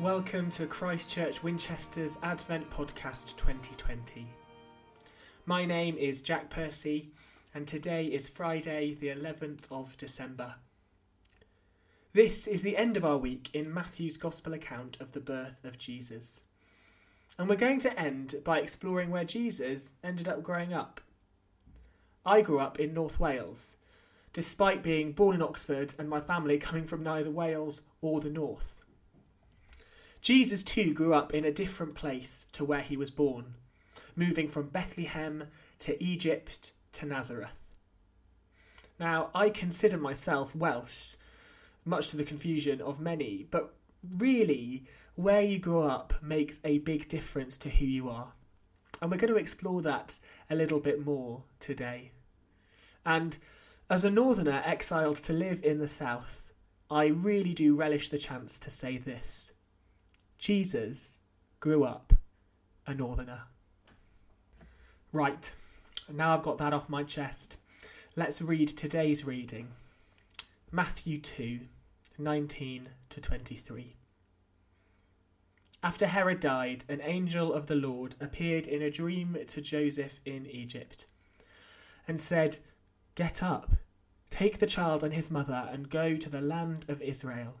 Welcome to Christchurch Winchester's Advent Podcast 2020. My name is Jack Percy, and today is Friday, the 11th of December. This is the end of our week in Matthew's Gospel account of the birth of Jesus. And we're going to end by exploring where Jesus ended up growing up. I grew up in North Wales, despite being born in Oxford and my family coming from neither Wales or the North. Jesus too grew up in a different place to where he was born, moving from Bethlehem to Egypt to Nazareth. Now, I consider myself Welsh, much to the confusion of many, but really, where you grow up makes a big difference to who you are. And we're going to explore that a little bit more today. And as a northerner exiled to live in the south, I really do relish the chance to say this. Jesus grew up a northerner. Right, now I've got that off my chest. Let's read today's reading Matthew 2 19 to 23. After Herod died, an angel of the Lord appeared in a dream to Joseph in Egypt and said, Get up, take the child and his mother, and go to the land of Israel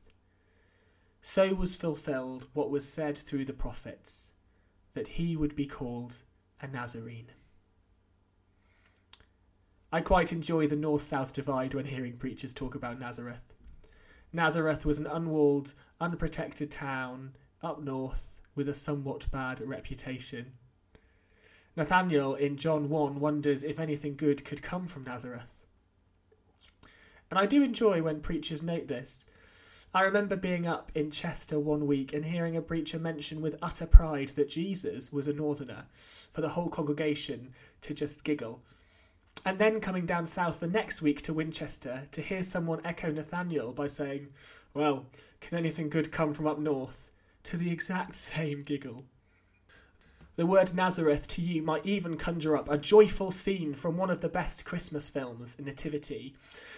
So was fulfilled what was said through the prophets, that he would be called a Nazarene. I quite enjoy the north south divide when hearing preachers talk about Nazareth. Nazareth was an unwalled, unprotected town up north with a somewhat bad reputation. Nathaniel in John 1 wonders if anything good could come from Nazareth. And I do enjoy when preachers note this, I remember being up in Chester one week and hearing a preacher mention with utter pride that Jesus was a northerner, for the whole congregation to just giggle. And then coming down south the next week to Winchester to hear someone echo Nathaniel by saying, Well, can anything good come from up north? to the exact same giggle. The word Nazareth to you might even conjure up a joyful scene from one of the best Christmas films, Nativity,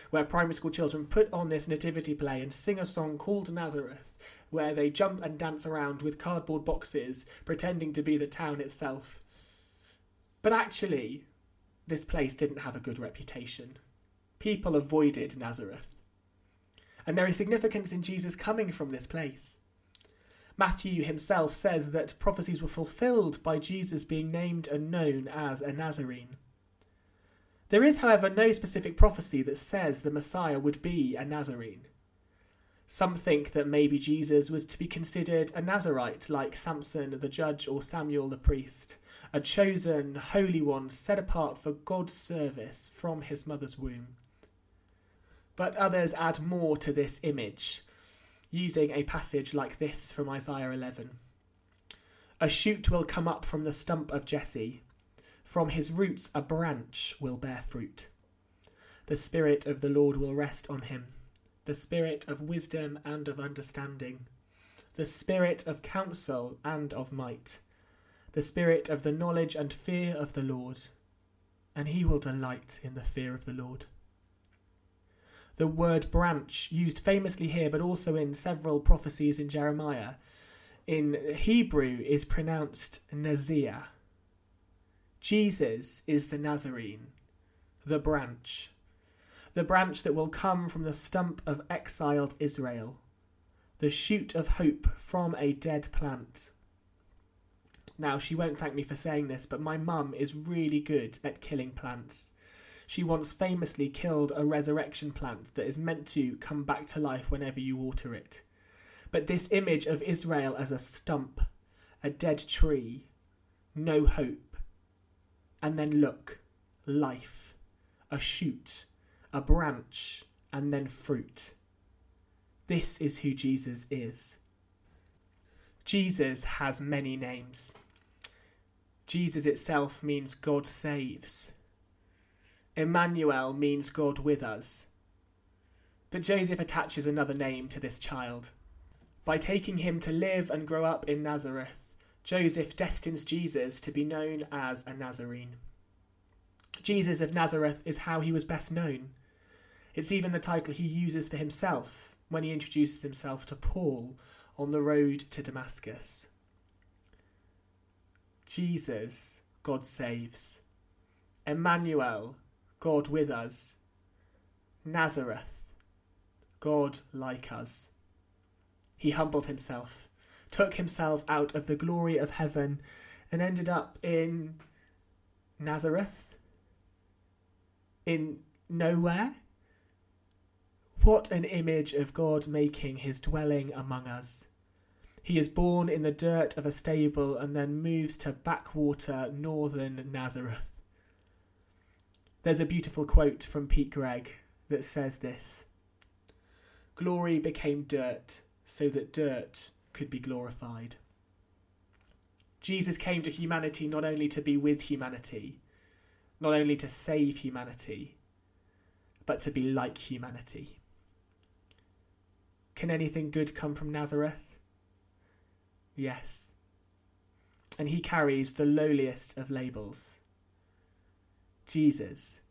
where primary school children put on this nativity play and sing a song called Nazareth, where they jump and dance around with cardboard boxes, pretending to be the town itself. But actually, this place didn't have a good reputation. People avoided Nazareth. And there is significance in Jesus coming from this place. Matthew himself says that prophecies were fulfilled by Jesus being named and known as a Nazarene. There is, however, no specific prophecy that says the Messiah would be a Nazarene. Some think that maybe Jesus was to be considered a Nazarite like Samson the judge or Samuel the priest, a chosen, holy one set apart for God's service from his mother's womb. But others add more to this image using a passage like this from Isaiah 11. A shoot will come up from the stump of Jesse, from his roots a branch will bear fruit. The Spirit of the Lord will rest on him, the Spirit of wisdom and of understanding, the Spirit of counsel and of might, the Spirit of the knowledge and fear of the Lord, and he will delight in the fear of the Lord the word branch, used famously here but also in several prophecies in Jeremiah, in Hebrew is pronounced Nazir. Jesus is the Nazarene, the branch, the branch that will come from the stump of exiled Israel, the shoot of hope from a dead plant. Now, she won't thank me for saying this, but my mum is really good at killing plants. She once famously killed a resurrection plant that is meant to come back to life whenever you water it. But this image of Israel as a stump, a dead tree, no hope, and then look, life, a shoot, a branch, and then fruit. This is who Jesus is. Jesus has many names. Jesus itself means God saves. Emmanuel means God with us. But Joseph attaches another name to this child. By taking him to live and grow up in Nazareth, Joseph destines Jesus to be known as a Nazarene. Jesus of Nazareth is how he was best known. It's even the title he uses for himself when he introduces himself to Paul on the road to Damascus. Jesus, God saves. Emmanuel, God with us. Nazareth, God like us. He humbled himself, took himself out of the glory of heaven, and ended up in Nazareth? In nowhere? What an image of God making his dwelling among us. He is born in the dirt of a stable and then moves to backwater northern Nazareth. There's a beautiful quote from Pete Greig that says this Glory became dirt so that dirt could be glorified. Jesus came to humanity not only to be with humanity, not only to save humanity, but to be like humanity. Can anything good come from Nazareth? Yes. And he carries the lowliest of labels Jesus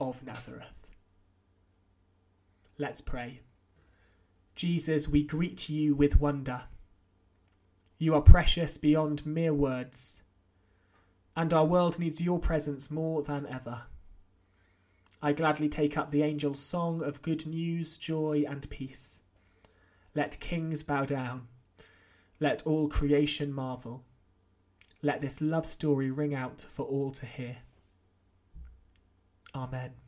of Nazareth. Let's pray. Jesus, we greet you with wonder. You are precious beyond mere words, and our world needs your presence more than ever. I gladly take up the angel's song of good news, joy, and peace. Let kings bow down let all creation marvel. Let this love story ring out for all to hear. Amen.